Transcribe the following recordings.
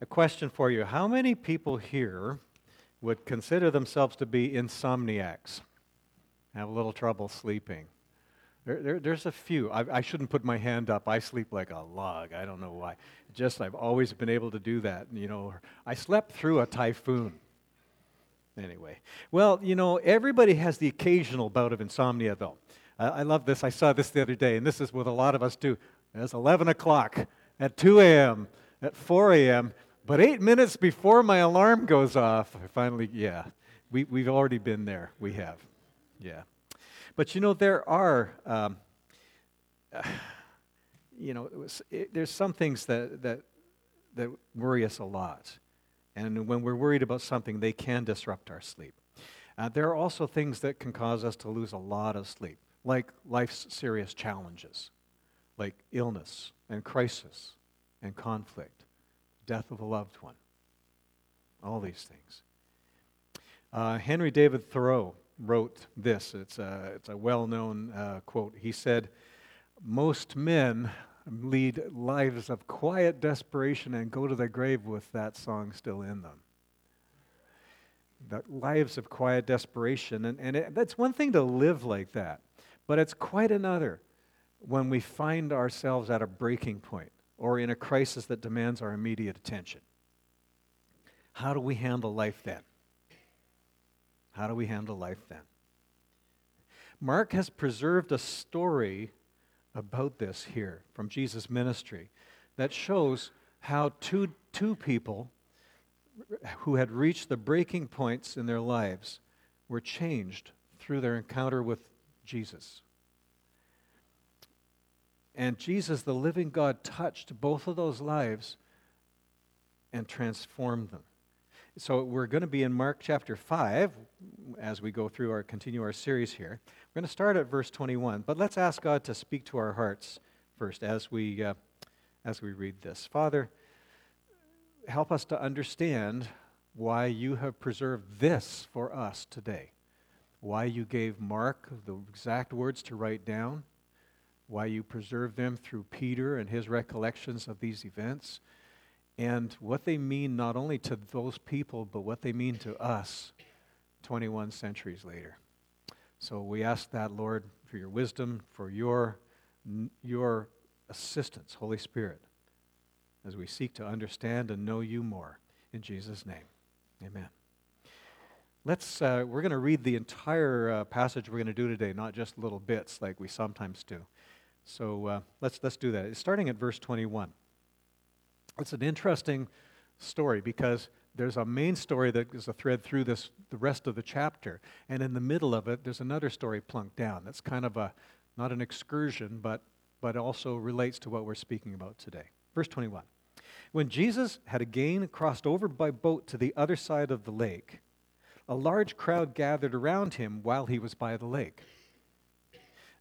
A question for you How many people here would consider themselves to be insomniacs? Have a little trouble sleeping? There, there, there's a few. I, I, shouldn't put my hand up. I sleep like a log. I don't know why. Just I've always been able to do that. You know, I slept through a typhoon. Anyway, well, you know, everybody has the occasional bout of insomnia, though. I love this. I saw this the other day, and this is what a lot of us do. It's 11 o'clock at 2 a.m., at 4 a.m., but eight minutes before my alarm goes off, I finally, yeah, we, we've already been there. We have. Yeah. But you know, there are, um, you know, it was, it, there's some things that, that, that worry us a lot. And when we're worried about something, they can disrupt our sleep. Uh, there are also things that can cause us to lose a lot of sleep, like life's serious challenges, like illness and crisis and conflict, death of a loved one, all these things. Uh, Henry David Thoreau wrote this. It's a, it's a well known uh, quote. He said, Most men lead lives of quiet desperation and go to the grave with that song still in them. The lives of quiet desperation. And, and it, that's one thing to live like that, but it's quite another when we find ourselves at a breaking point or in a crisis that demands our immediate attention. How do we handle life then? How do we handle life then? Mark has preserved a story about this here from Jesus' ministry that shows how two, two people who had reached the breaking points in their lives were changed through their encounter with Jesus. And Jesus, the living God, touched both of those lives and transformed them. So we're going to be in Mark chapter 5 as we go through our continue our series here. We're going to start at verse 21, but let's ask God to speak to our hearts first as we uh, as we read this. Father, help us to understand why you have preserved this for us today. Why you gave Mark the exact words to write down, why you preserve them through Peter and his recollections of these events and what they mean not only to those people, but what they mean to us 21 centuries later. So we ask that, Lord, for your wisdom, for your, your assistance, Holy Spirit, as we seek to understand and know you more. In Jesus' name, amen. Let's, uh, we're going to read the entire uh, passage we're going to do today, not just little bits like we sometimes do. So uh, let's, let's do that. Starting at verse 21. It's an interesting story because there's a main story that is a thread through this the rest of the chapter and in the middle of it there's another story plunked down that's kind of a not an excursion but but also relates to what we're speaking about today verse 21 when jesus had again crossed over by boat to the other side of the lake a large crowd gathered around him while he was by the lake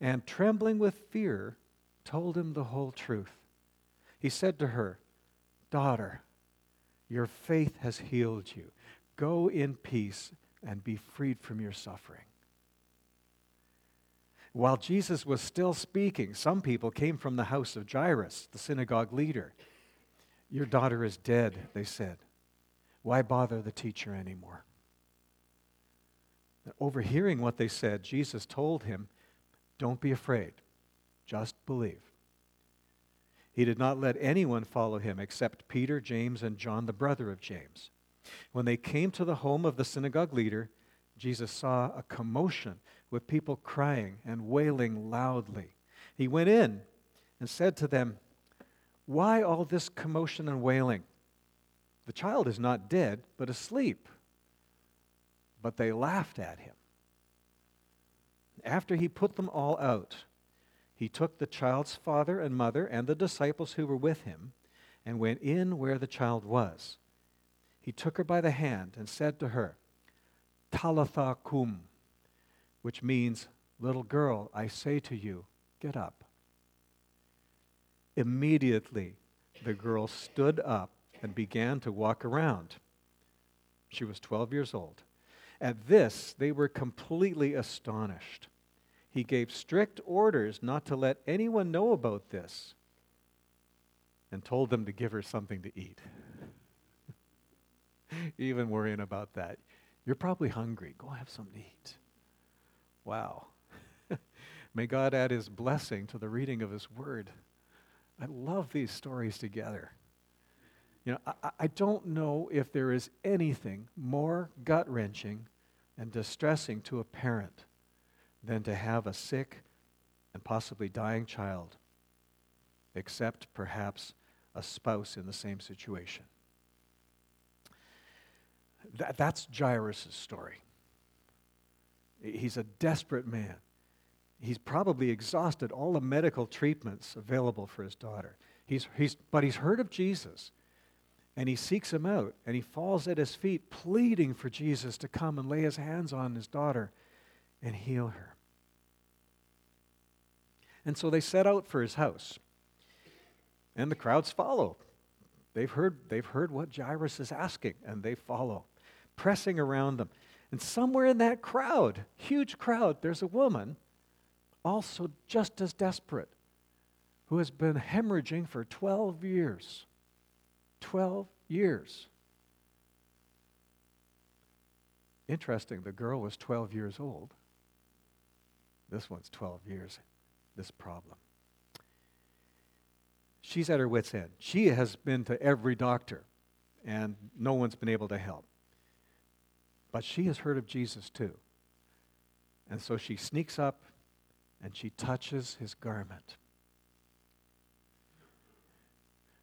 and trembling with fear, told him the whole truth. He said to her, Daughter, Your faith has healed you. Go in peace and be freed from your suffering. While Jesus was still speaking, some people came from the house of Jairus, the synagogue leader. Your daughter is dead, they said. Why bother the teacher anymore? Overhearing what they said, Jesus told him, Don't be afraid, just believe. He did not let anyone follow him except Peter, James, and John, the brother of James. When they came to the home of the synagogue leader, Jesus saw a commotion with people crying and wailing loudly. He went in and said to them, Why all this commotion and wailing? The child is not dead, but asleep. But they laughed at him. After he put them all out, he took the child's father and mother and the disciples who were with him and went in where the child was. He took her by the hand and said to her, Talitha cum, which means, Little girl, I say to you, get up. Immediately, the girl stood up and began to walk around. She was 12 years old. At this, they were completely astonished he gave strict orders not to let anyone know about this and told them to give her something to eat. Even worrying about that. You're probably hungry. Go have something to eat. Wow. May God add his blessing to the reading of his word. I love these stories together. You know, I, I don't know if there is anything more gut wrenching and distressing to a parent than to have a sick and possibly dying child, except perhaps a spouse in the same situation. That, that's Jairus' story. He's a desperate man. He's probably exhausted all the medical treatments available for his daughter. He's, he's, but he's heard of Jesus and he seeks him out and he falls at his feet, pleading for Jesus to come and lay his hands on his daughter and heal her. And so they set out for his house. And the crowds follow. They've heard, they've heard what Jairus is asking, and they follow, pressing around them. And somewhere in that crowd, huge crowd, there's a woman, also just as desperate, who has been hemorrhaging for 12 years. 12 years. Interesting, the girl was 12 years old. This one's 12 years, this problem. She's at her wits' end. She has been to every doctor, and no one's been able to help. But she has heard of Jesus too. And so she sneaks up and she touches his garment.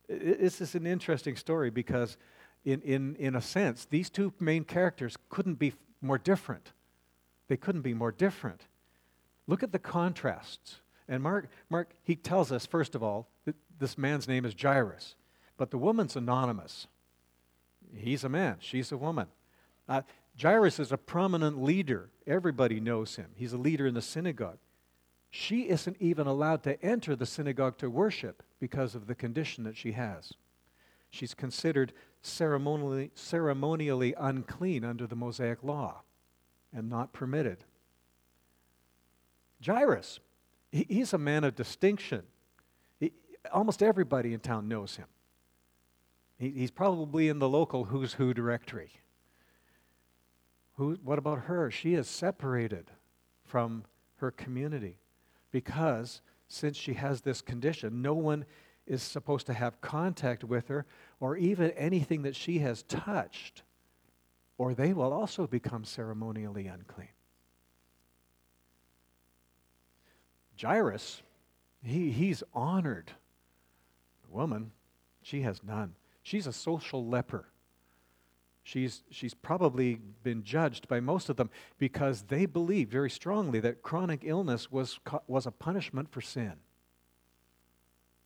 This is an interesting story because, in, in, in a sense, these two main characters couldn't be more different. They couldn't be more different. Look at the contrasts. And Mark, Mark, he tells us, first of all, that this man's name is Jairus, but the woman's anonymous. He's a man, she's a woman. Uh, Jairus is a prominent leader. Everybody knows him. He's a leader in the synagogue. She isn't even allowed to enter the synagogue to worship because of the condition that she has. She's considered ceremonially, ceremonially unclean under the Mosaic law and not permitted. Jairus, he, he's a man of distinction. Almost everybody in town knows him. He, he's probably in the local who's who directory. Who, what about her? She is separated from her community because since she has this condition, no one is supposed to have contact with her or even anything that she has touched, or they will also become ceremonially unclean. Jairus, he, he's honored. The woman, she has none. She's a social leper. She's, she's probably been judged by most of them because they believed very strongly that chronic illness was, was a punishment for sin.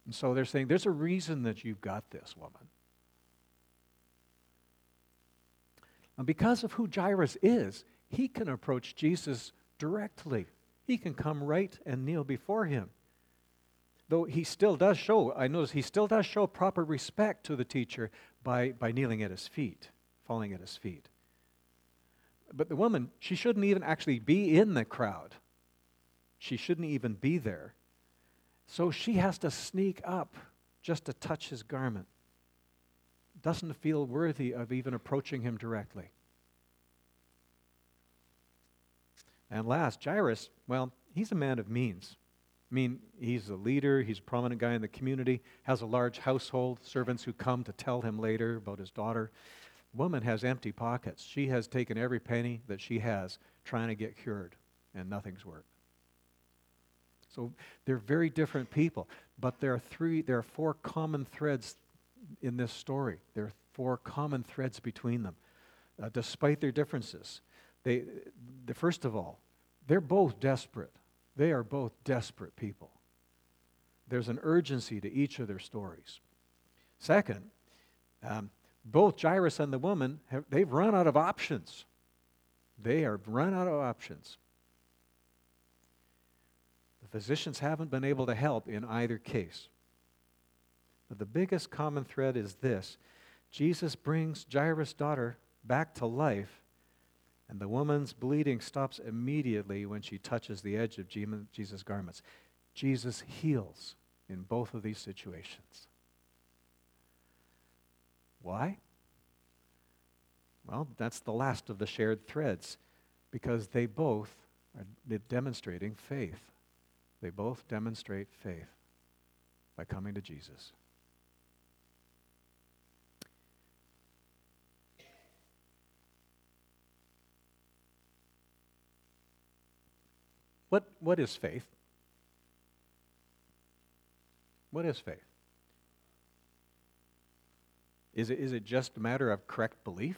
And so they're saying, there's a reason that you've got this woman. And because of who Jairus is, he can approach Jesus directly he can come right and kneel before him. Though he still does show, I notice he still does show proper respect to the teacher, by, by kneeling at his feet, falling at his feet. But the woman, she shouldn't even actually be in the crowd. She shouldn't even be there. So she has to sneak up just to touch his garment. Doesn't feel worthy of even approaching him directly. And last, Jairus, well, he's a man of means. I mean, he's a leader, he's a prominent guy in the community, has a large household, servants who come to tell him later about his daughter. Woman has empty pockets. She has taken every penny that she has trying to get cured, and nothing's worked. So they're very different people, but there are three, there are four common threads in this story. There are four common threads between them, uh, despite their differences. They, the, first of all, they're both desperate. They are both desperate people. There's an urgency to each of their stories. Second, um, both Jairus and the woman, have, they've run out of options. They are run out of options. The physicians haven't been able to help in either case. But the biggest common thread is this Jesus brings Jairus' daughter back to life and the woman's bleeding stops immediately when she touches the edge of Jesus' garments. Jesus heals in both of these situations. Why? Well, that's the last of the shared threads because they both are demonstrating faith. They both demonstrate faith by coming to Jesus. What, what is faith? What is faith? Is it, is it just a matter of correct belief?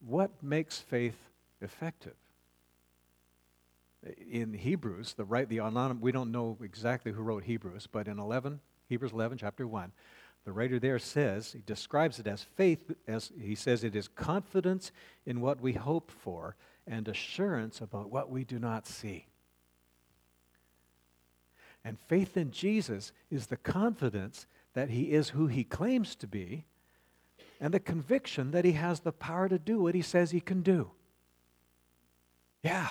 What makes faith effective? In Hebrews, the right, the anonym, we don't know exactly who wrote Hebrews, but in 11, Hebrews 11, chapter 1, the writer there says, he describes it as faith, as he says it is confidence in what we hope for and assurance about what we do not see. And faith in Jesus is the confidence that he is who he claims to be and the conviction that he has the power to do what he says he can do. Yeah.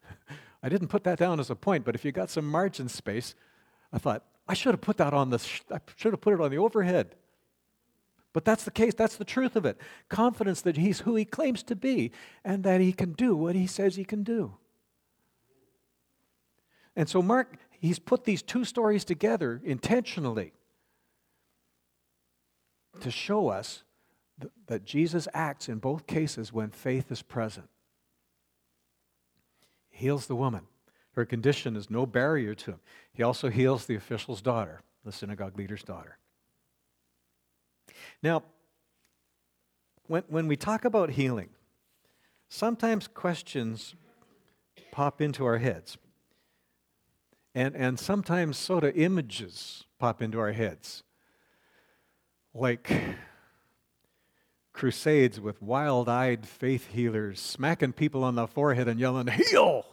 I didn't put that down as a point, but if you got some margin space, I thought, I should have put that on the, I should have put it on the overhead. But that's the case, that's the truth of it. Confidence that he's who he claims to be and that he can do what he says he can do. And so, Mark, he's put these two stories together intentionally to show us th- that Jesus acts in both cases when faith is present. He heals the woman. Her condition is no barrier to him. He also heals the official's daughter, the synagogue leader's daughter. Now, when, when we talk about healing, sometimes questions pop into our heads. And, and sometimes sort of images pop into our heads. Like crusades with wild eyed faith healers smacking people on the forehead and yelling, Heal!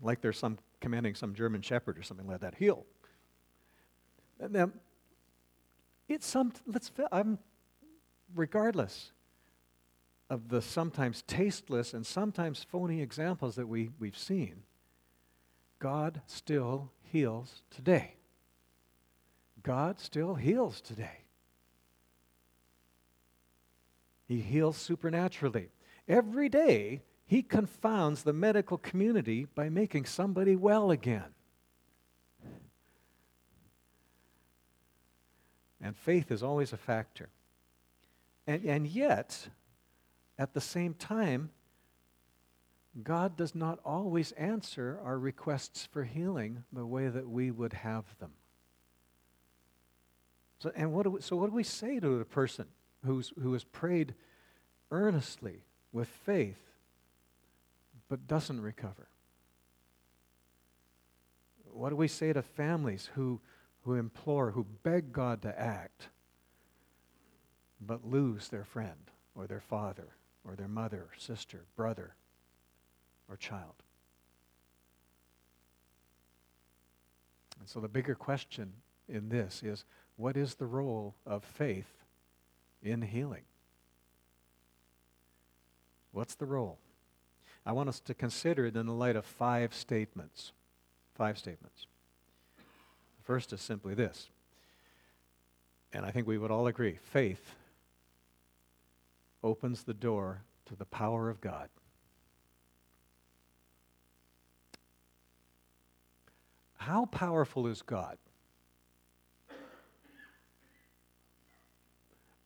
Like they're some commanding some German shepherd or something like that. Heal. Now, it's some, let's, I'm, regardless of the sometimes tasteless and sometimes phony examples that we, we've seen, God still heals today. God still heals today. He heals supernaturally. Every day, He confounds the medical community by making somebody well again. And faith is always a factor. And, and yet, at the same time, God does not always answer our requests for healing the way that we would have them. So, and what do we, so what do we say to a person who's, who has prayed earnestly with faith but doesn't recover? What do we say to families who who implore, who beg God to act, but lose their friend or their father or their mother, sister, brother, or child. And so the bigger question in this is what is the role of faith in healing? What's the role? I want us to consider it in the light of five statements. Five statements. First is simply this, and I think we would all agree faith opens the door to the power of God. How powerful is God?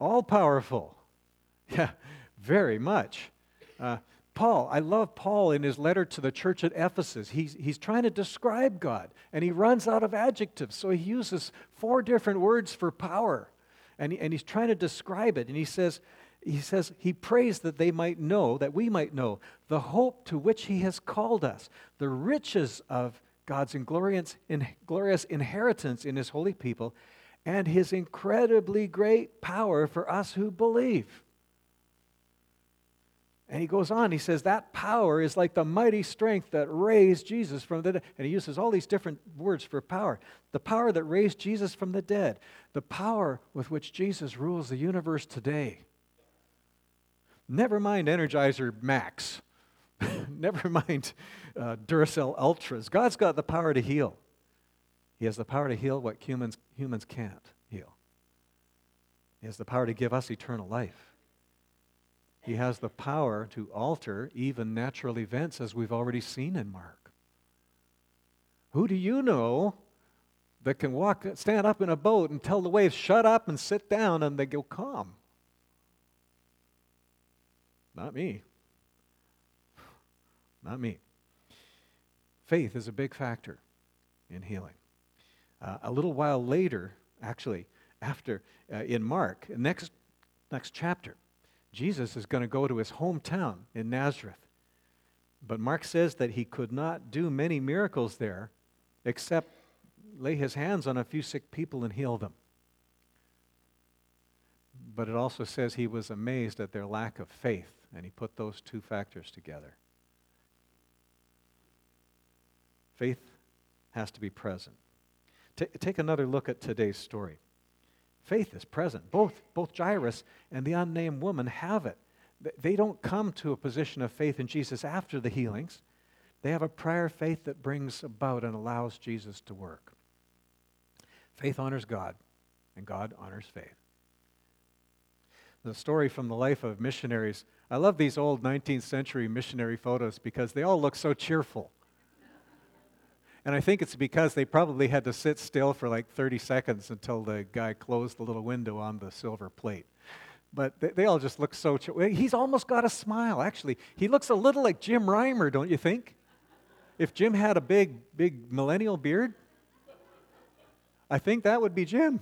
All powerful. Yeah, very much. Uh, Paul, I love Paul in his letter to the church at Ephesus. He's, he's trying to describe God, and he runs out of adjectives. So he uses four different words for power, and, and he's trying to describe it. And he says, he says, he prays that they might know, that we might know, the hope to which he has called us, the riches of God's inglorious, in, glorious inheritance in his holy people, and his incredibly great power for us who believe. And he goes on, he says, that power is like the mighty strength that raised Jesus from the dead. And he uses all these different words for power. The power that raised Jesus from the dead, the power with which Jesus rules the universe today. Never mind Energizer Max. Never mind uh, Duracell Ultras. God's got the power to heal. He has the power to heal what humans, humans can't heal. He has the power to give us eternal life. He has the power to alter even natural events, as we've already seen in Mark. Who do you know that can walk, stand up in a boat and tell the waves, shut up and sit down, and they go calm? Not me. Not me. Faith is a big factor in healing. Uh, a little while later, actually, after uh, in Mark, next next chapter, Jesus is going to go to his hometown in Nazareth. But Mark says that he could not do many miracles there except lay his hands on a few sick people and heal them. But it also says he was amazed at their lack of faith, and he put those two factors together. Faith has to be present. T- take another look at today's story. Faith is present. Both, both Jairus and the unnamed woman have it. They don't come to a position of faith in Jesus after the healings. They have a prior faith that brings about and allows Jesus to work. Faith honors God, and God honors faith. The story from the life of missionaries. I love these old 19th century missionary photos because they all look so cheerful. And I think it's because they probably had to sit still for like 30 seconds until the guy closed the little window on the silver plate. But they, they all just look so. He's almost got a smile, actually. He looks a little like Jim Reimer, don't you think? If Jim had a big, big millennial beard, I think that would be Jim.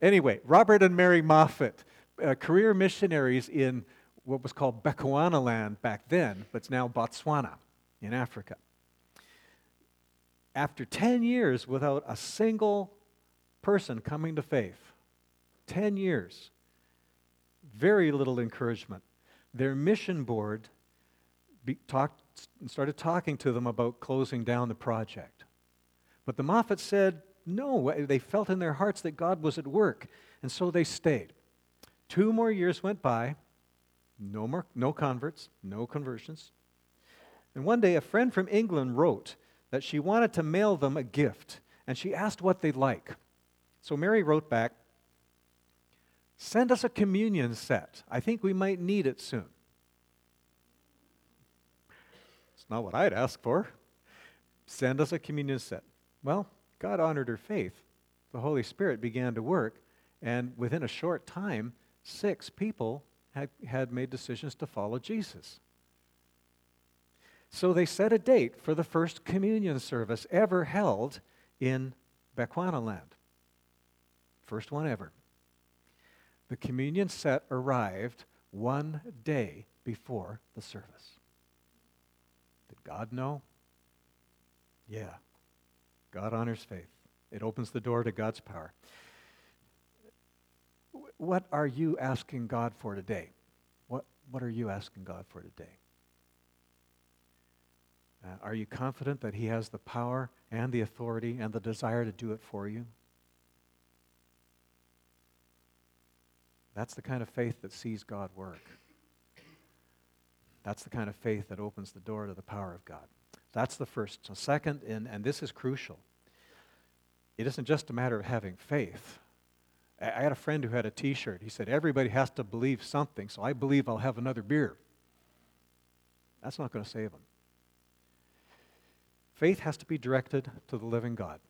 Anyway, Robert and Mary Moffat, uh, career missionaries in what was called Bechuanaland back then, but it's now Botswana in Africa. After 10 years without a single person coming to faith, 10 years, very little encouragement, their mission board be, talked, started talking to them about closing down the project. But the Moffats said no. They felt in their hearts that God was at work, and so they stayed. Two more years went by. No more, no converts, no conversions. And one day, a friend from England wrote that she wanted to mail them a gift, and she asked what they'd like. So Mary wrote back, Send us a communion set. I think we might need it soon. It's not what I'd ask for. Send us a communion set. Well, God honored her faith. The Holy Spirit began to work, and within a short time, six people had, had made decisions to follow Jesus. So they set a date for the first communion service ever held in Bechuanaland. First one ever. The communion set arrived one day before the service. Did God know? Yeah. God honors faith. It opens the door to God's power. What are you asking God for today? What, what are you asking God for today? Uh, are you confident that He has the power and the authority and the desire to do it for you? That's the kind of faith that sees God work. That's the kind of faith that opens the door to the power of God. That's the first. So, second, and, and this is crucial, it isn't just a matter of having faith. I had a friend who had a t shirt. He said, Everybody has to believe something, so I believe I'll have another beer. That's not going to save them. Faith has to be directed to the living God,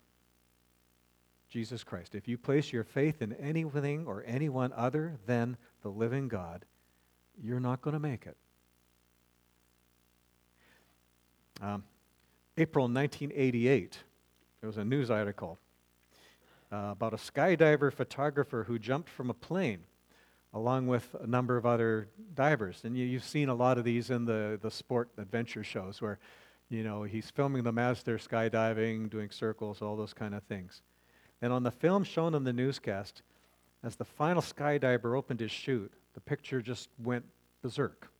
Jesus Christ. If you place your faith in anything or anyone other than the living God, you're not going to make it. Um, April 1988, there was a news article uh, about a skydiver photographer who jumped from a plane along with a number of other divers. And you, have seen a lot of these in the, the sport adventure shows where, you know, he's filming them as they're skydiving, doing circles, all those kind of things. And on the film shown in the newscast, as the final skydiver opened his chute, the picture just went berserk.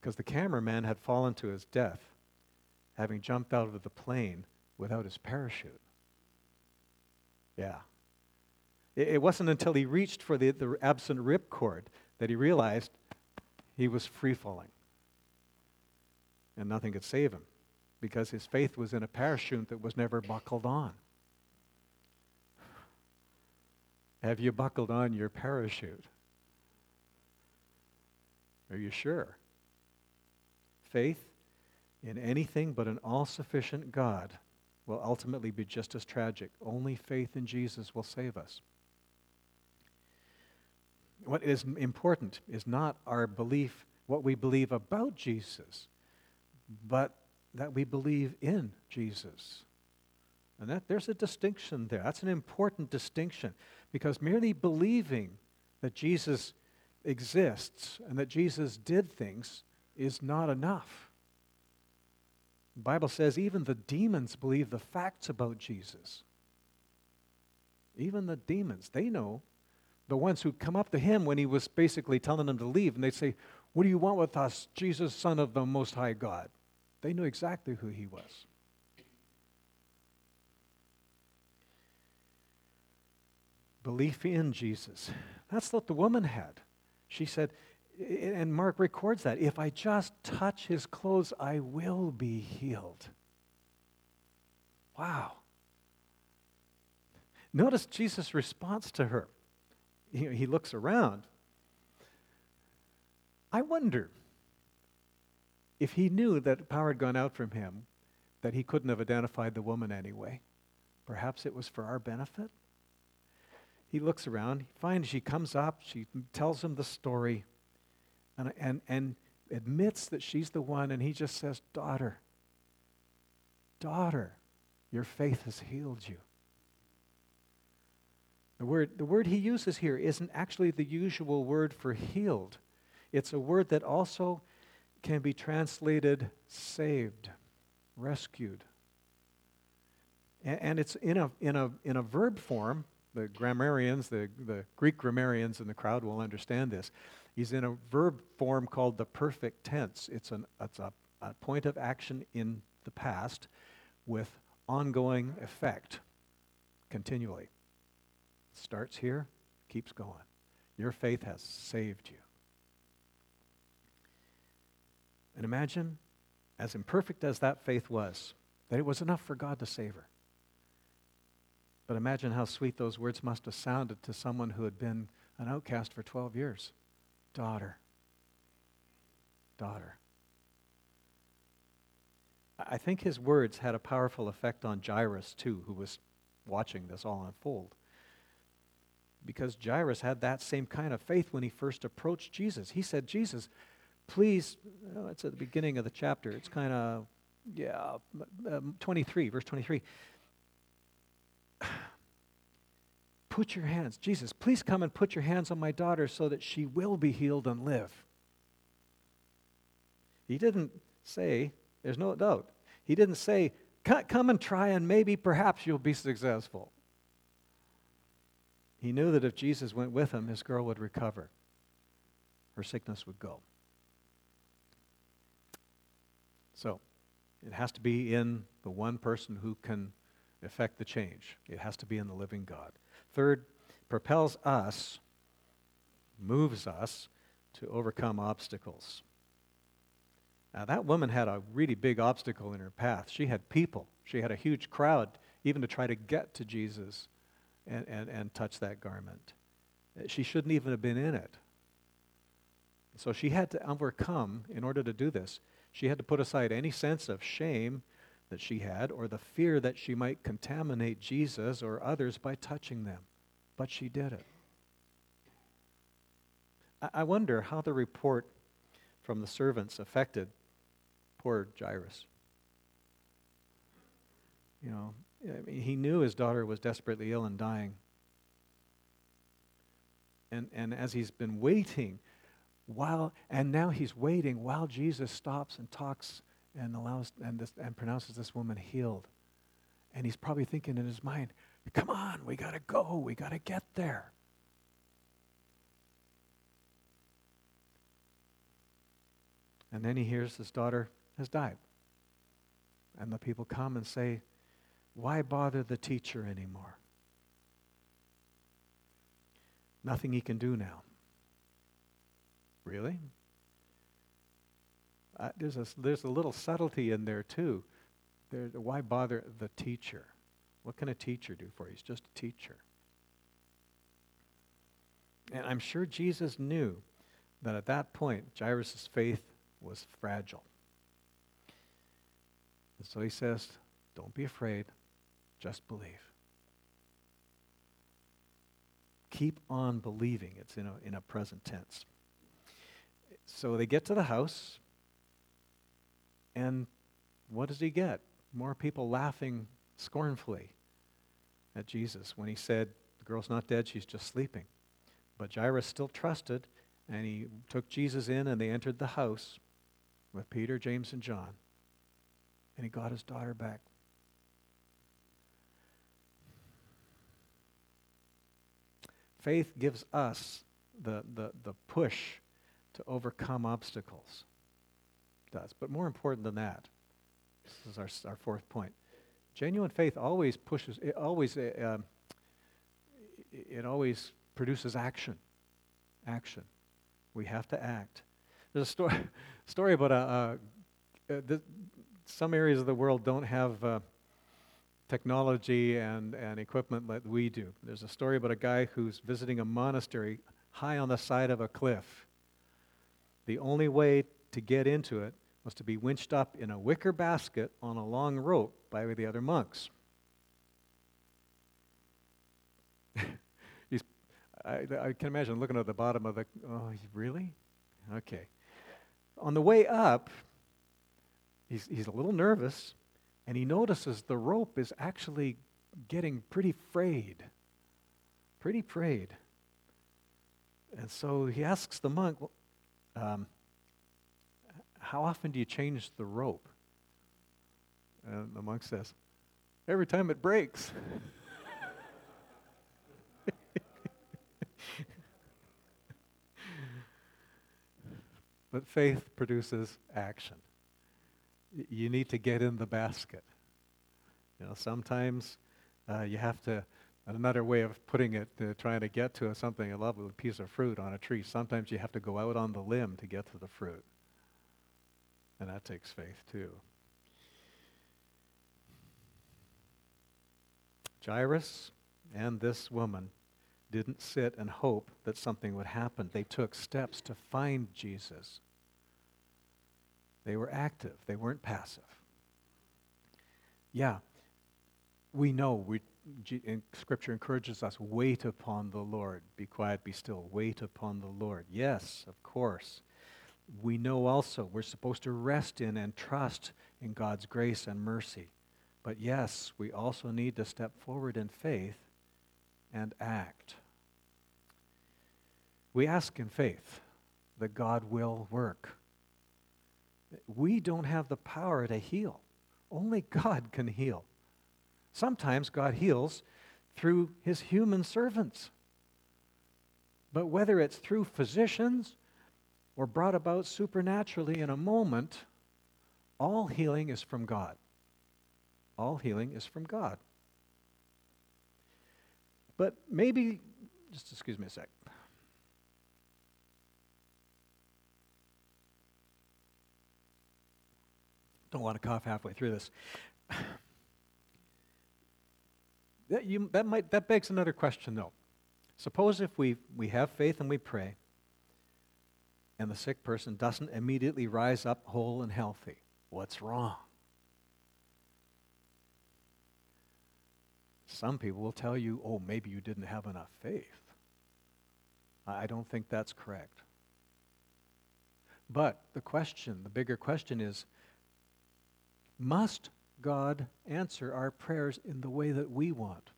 Because the cameraman had fallen to his death, having jumped out of the plane without his parachute. Yeah. It, it wasn't until he reached for the, the absent ripcord that he realized he was free falling. And nothing could save him because his faith was in a parachute that was never buckled on. Have you buckled on your parachute? Are you sure? Faith in anything but an all sufficient God will ultimately be just as tragic. Only faith in Jesus will save us. What is important is not our belief, what we believe about Jesus, but that we believe in Jesus. And that there's a distinction there. That's an important distinction because merely believing that Jesus exists and that Jesus did things is not enough. The Bible says even the demons believe the facts about Jesus. Even the demons, they know. The ones who come up to him when he was basically telling them to leave, and they say, What do you want with us, Jesus, Son of the Most High God? They knew exactly who he was. Belief in Jesus. That's what the woman had. She said, and Mark records that if I just touch his clothes, I will be healed. Wow. Notice Jesus' response to her. He, looks around. I wonder if he knew that power had gone out from him, that he couldn't have identified the woman anyway. Perhaps it was for our benefit. He looks around, he finds she comes up, she tells him the story and, and, and admits that she's the one, and he just says, Daughter, daughter, your faith has healed you. The word, the word he uses here isn't actually the usual word for healed. It's a word that also can be translated saved, rescued. And, and it's in a, in, a, in a verb form. The grammarians, the, the Greek grammarians in the crowd will understand this. He's in a verb form called the perfect tense. It's, an, it's a, a point of action in the past with ongoing effect continually. Starts here, keeps going. Your faith has saved you. And imagine, as imperfect as that faith was, that it was enough for God to save her. But imagine how sweet those words must have sounded to someone who had been an outcast for 12 years. Daughter. Daughter. I think his words had a powerful effect on Jairus, too, who was watching this all unfold. Because Jairus had that same kind of faith when he first approached Jesus. He said, Jesus, please, oh, it's at the beginning of the chapter. It's kind of, yeah, um, 23, verse 23 put your hands, Jesus, please come and put your hands on my daughter so that she will be healed and live. He didn't say, there's no doubt, he didn't say, come and try and maybe perhaps you'll be successful. He knew that if Jesus went with him, his girl would recover, her sickness would go. So it has to be in the one person who can effect the change. It has to be in the living God. Third, propels us, moves us to overcome obstacles. Now, that woman had a really big obstacle in her path. She had people, she had a huge crowd, even to try to get to Jesus and, and, and touch that garment. Uh, she shouldn't even have been in it. So she had to overcome, in order to do this, she had to put aside any sense of shame that she had or the fear that she might contaminate Jesus or others by touching them. But she did it. I wonder how the report from the servants affected poor Jairus. You know, I mean, he knew his daughter was desperately ill and dying. And, and as he's been waiting, while, and now he's waiting while Jesus stops and talks and allows and, this, and pronounces this woman healed. And he's probably thinking in his mind, come on, we got to go, we got to get there. And then he hears his daughter has died. And the people come and say, Why bother the teacher anymore? Nothing he can do now. Really? Uh, there's, a, there's a little subtlety in there, too. There, why bother the teacher? What can a teacher do for you? He's just a teacher. And I'm sure Jesus knew that at that point, Jairus' faith was fragile. And so he says, Don't be afraid, just believe. Keep on believing. It's in a, in a present tense. So they get to the house, and what does he get? More people laughing scornfully at Jesus when he said, The girl's not dead, she's just sleeping. But Jairus still trusted, and he took Jesus in, and they entered the house with Peter, James, and John and he got his daughter back. Faith gives us the, the, the push to overcome obstacles. Does. But more important than that, this is our, our fourth point. Genuine faith always pushes, it always, uh, it always produces action. Action. We have to act. There's a story, story about a, a, a some areas of the world don't have uh, technology and, and equipment that we do. There's a story about a guy who's visiting a monastery high on the side of a cliff. The only way to get into it was to be winched up in a wicker basket on a long rope by the other monks. He's, I, I can imagine looking at the bottom of the. Oh, really? Okay. On the way up, He's, he's a little nervous, and he notices the rope is actually getting pretty frayed. Pretty frayed. And so he asks the monk, um, How often do you change the rope? And the monk says, Every time it breaks. but faith produces action you need to get in the basket. You know, sometimes uh, you have to, another way of putting it, uh, trying to get to something, a lovely piece of fruit on a tree, sometimes you have to go out on the limb to get to the fruit. And that takes faith too. Jairus and this woman didn't sit and hope that something would happen. They took steps to find Jesus. They were active, they weren't passive. Yeah, we know we, Scripture encourages us wait upon the Lord. Be quiet, be still. Wait upon the Lord. Yes, of course. We know also we're supposed to rest in and trust in God's grace and mercy. But yes, we also need to step forward in faith and act. We ask in faith that God will work. We don't have the power to heal. Only God can heal. Sometimes God heals through his human servants. But whether it's through physicians or brought about supernaturally in a moment, all healing is from God. All healing is from God. But maybe, just excuse me a sec. Don't want to cough halfway through this. That, you, that, might, that begs another question, though. Suppose if we, we have faith and we pray, and the sick person doesn't immediately rise up whole and healthy. What's wrong? Some people will tell you, oh, maybe you didn't have enough faith. I don't think that's correct. But the question, the bigger question is must God answer our prayers in the way that we want?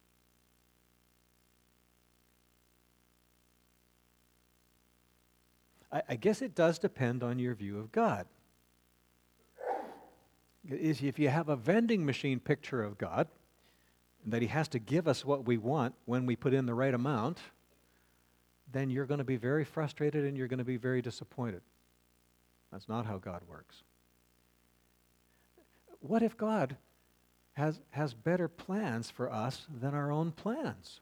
I, I guess it does depend on your view of God. Is if you have a vending machine picture of God, that He has to give us what we want when we put in the right amount, then you're going to be very frustrated and you're going to be very disappointed. That's not how God works. What if God has, has better plans for us than our own plans?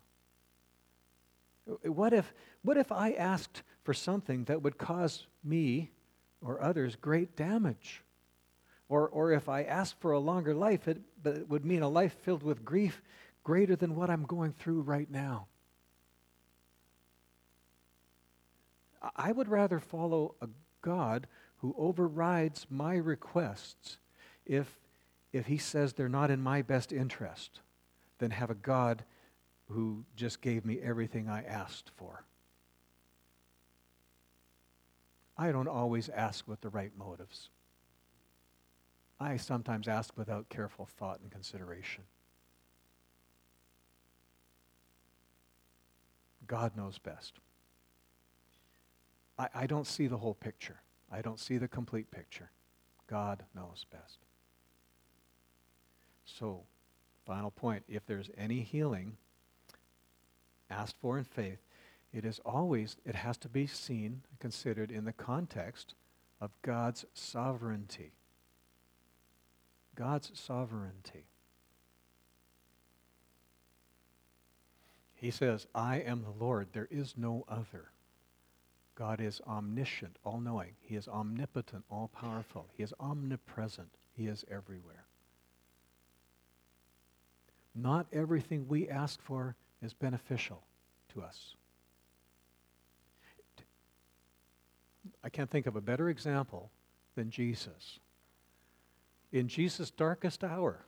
What if, what if I asked for something that would cause me or others great damage? Or, or if I asked for a longer life, it, but it would mean a life filled with grief greater than what I'm going through right now. I would rather follow a God who overrides my requests if, if he says they're not in my best interest than have a God who just gave me everything I asked for. I don't always ask with the right motives. I sometimes ask without careful thought and consideration. God knows best. I, I don't see the whole picture. I don't see the complete picture. God knows best. So, final point if there's any healing asked for in faith, it is always, it has to be seen, considered in the context of God's sovereignty. God's sovereignty. He says, I am the Lord, there is no other. God is omniscient, all knowing. He is omnipotent, all powerful. He is omnipresent. He is everywhere. Not everything we ask for is beneficial to us. I can't think of a better example than Jesus. In Jesus' darkest hour,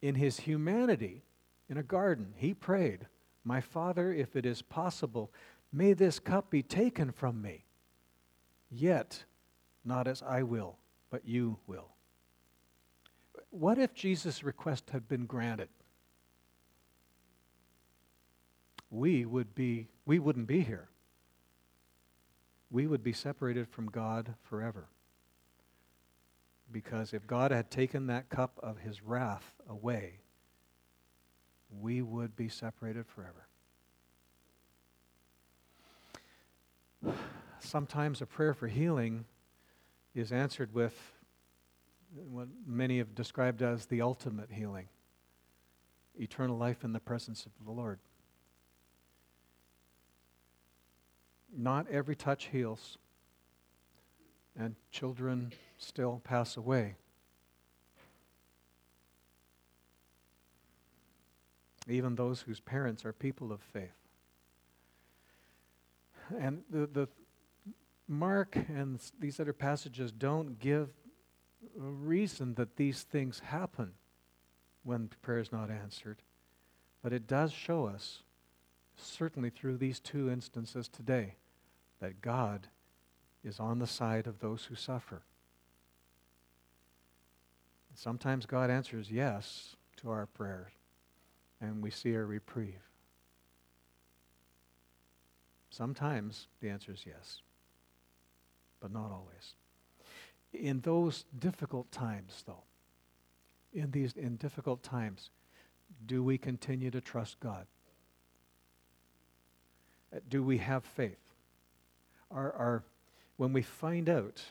in his humanity, in a garden, he prayed, My Father, if it is possible, may this cup be taken from me. Yet, not as I will, but you will. What if Jesus' request had been granted? We would be we wouldn't be here. We would be separated from God forever. Because if God had taken that cup of his wrath away, we would be separated forever. Sometimes a prayer for healing is answered with what many have described as the ultimate healing eternal life in the presence of the Lord. Not every touch heals, and children still pass away. Even those whose parents are people of faith. And the, the Mark and these other passages don't give a reason that these things happen when prayer is not answered. But it does show us, certainly through these two instances today, that God is on the side of those who suffer. Sometimes God answers yes to our prayers, and we see a reprieve. Sometimes the answer is yes, but not always. In those difficult times, though, in these in difficult times, do we continue to trust God? Uh, do we have faith? Are, are when we find out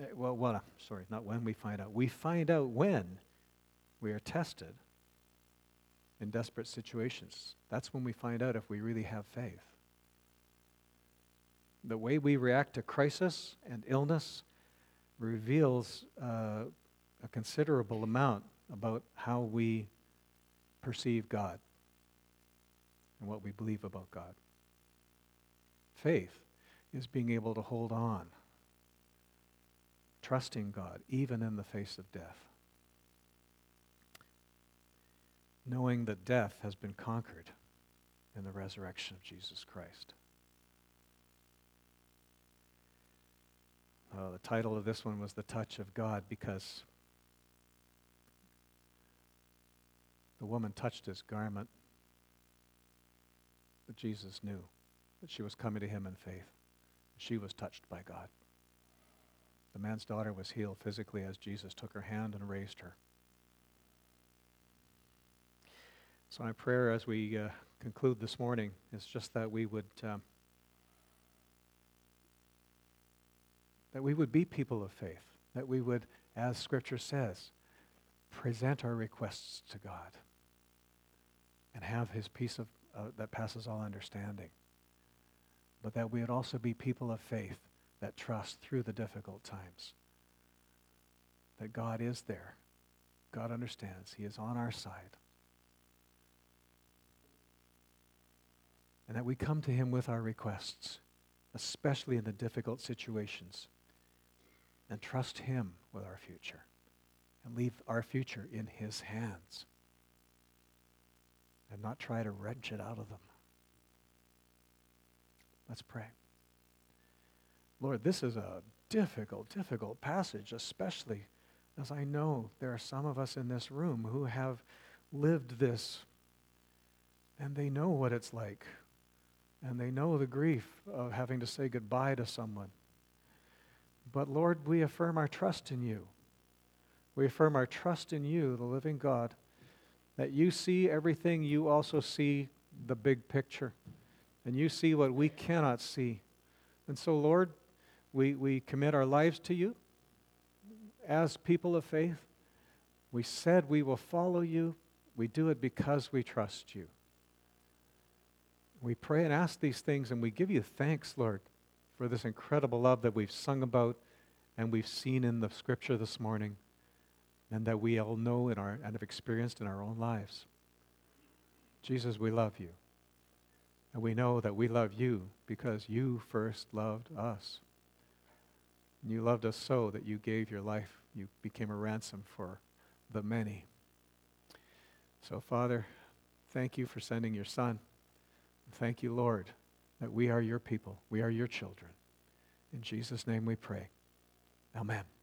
Eh, well, well, sorry, not when we find out. We find out when we are tested in desperate situations. That's when we find out if we really have faith. The way we react to crisis and illness reveals uh, a considerable amount about how we perceive God and what we believe about God. Faith is being able to hold on, trusting God, even in the face of death. Knowing that death has been conquered in the resurrection of Jesus Christ. Uh, the title of this one was The Touch of God because the woman touched his garment, but Jesus knew that she was coming to him in faith. She was touched by God. The man's daughter was healed physically as Jesus took her hand and raised her. So, my prayer as we uh, conclude this morning is just that we would. Um, that we would be people of faith, that we would, as Scripture says, present our requests to God and have His peace of, uh, that passes all understanding but that we would also be people of faith that trust through the difficult times. That God is there. God understands. He is on our side. And that we come to Him with our requests, especially in the difficult situations, and trust Him with our future and leave our future in His hands and not try to wrench it out of them. Let's pray. Lord, this is a difficult, difficult passage, especially as I know there are some of us in this room who have lived this and they know what it's like. And they know the grief of having to say goodbye to someone. But Lord, we affirm our trust in you. We affirm our trust in you, the living God, that you see everything, you also see the big picture and you see what we cannot see. And so, Lord, we, we commit our lives to you as people of faith. We said we will follow you. We do it because we trust you. We pray and ask these things, and we give you thanks, Lord, for this incredible love that we've sung about and we've seen in the scripture this morning, and that we all know in our, and have experienced in our own lives. Jesus, we love you. And we know that we love you because you first loved us. And you loved us so that you gave your life. You became a ransom for the many. So, Father, thank you for sending your Son. Thank you, Lord, that we are your people. We are your children. In Jesus' name we pray. Amen.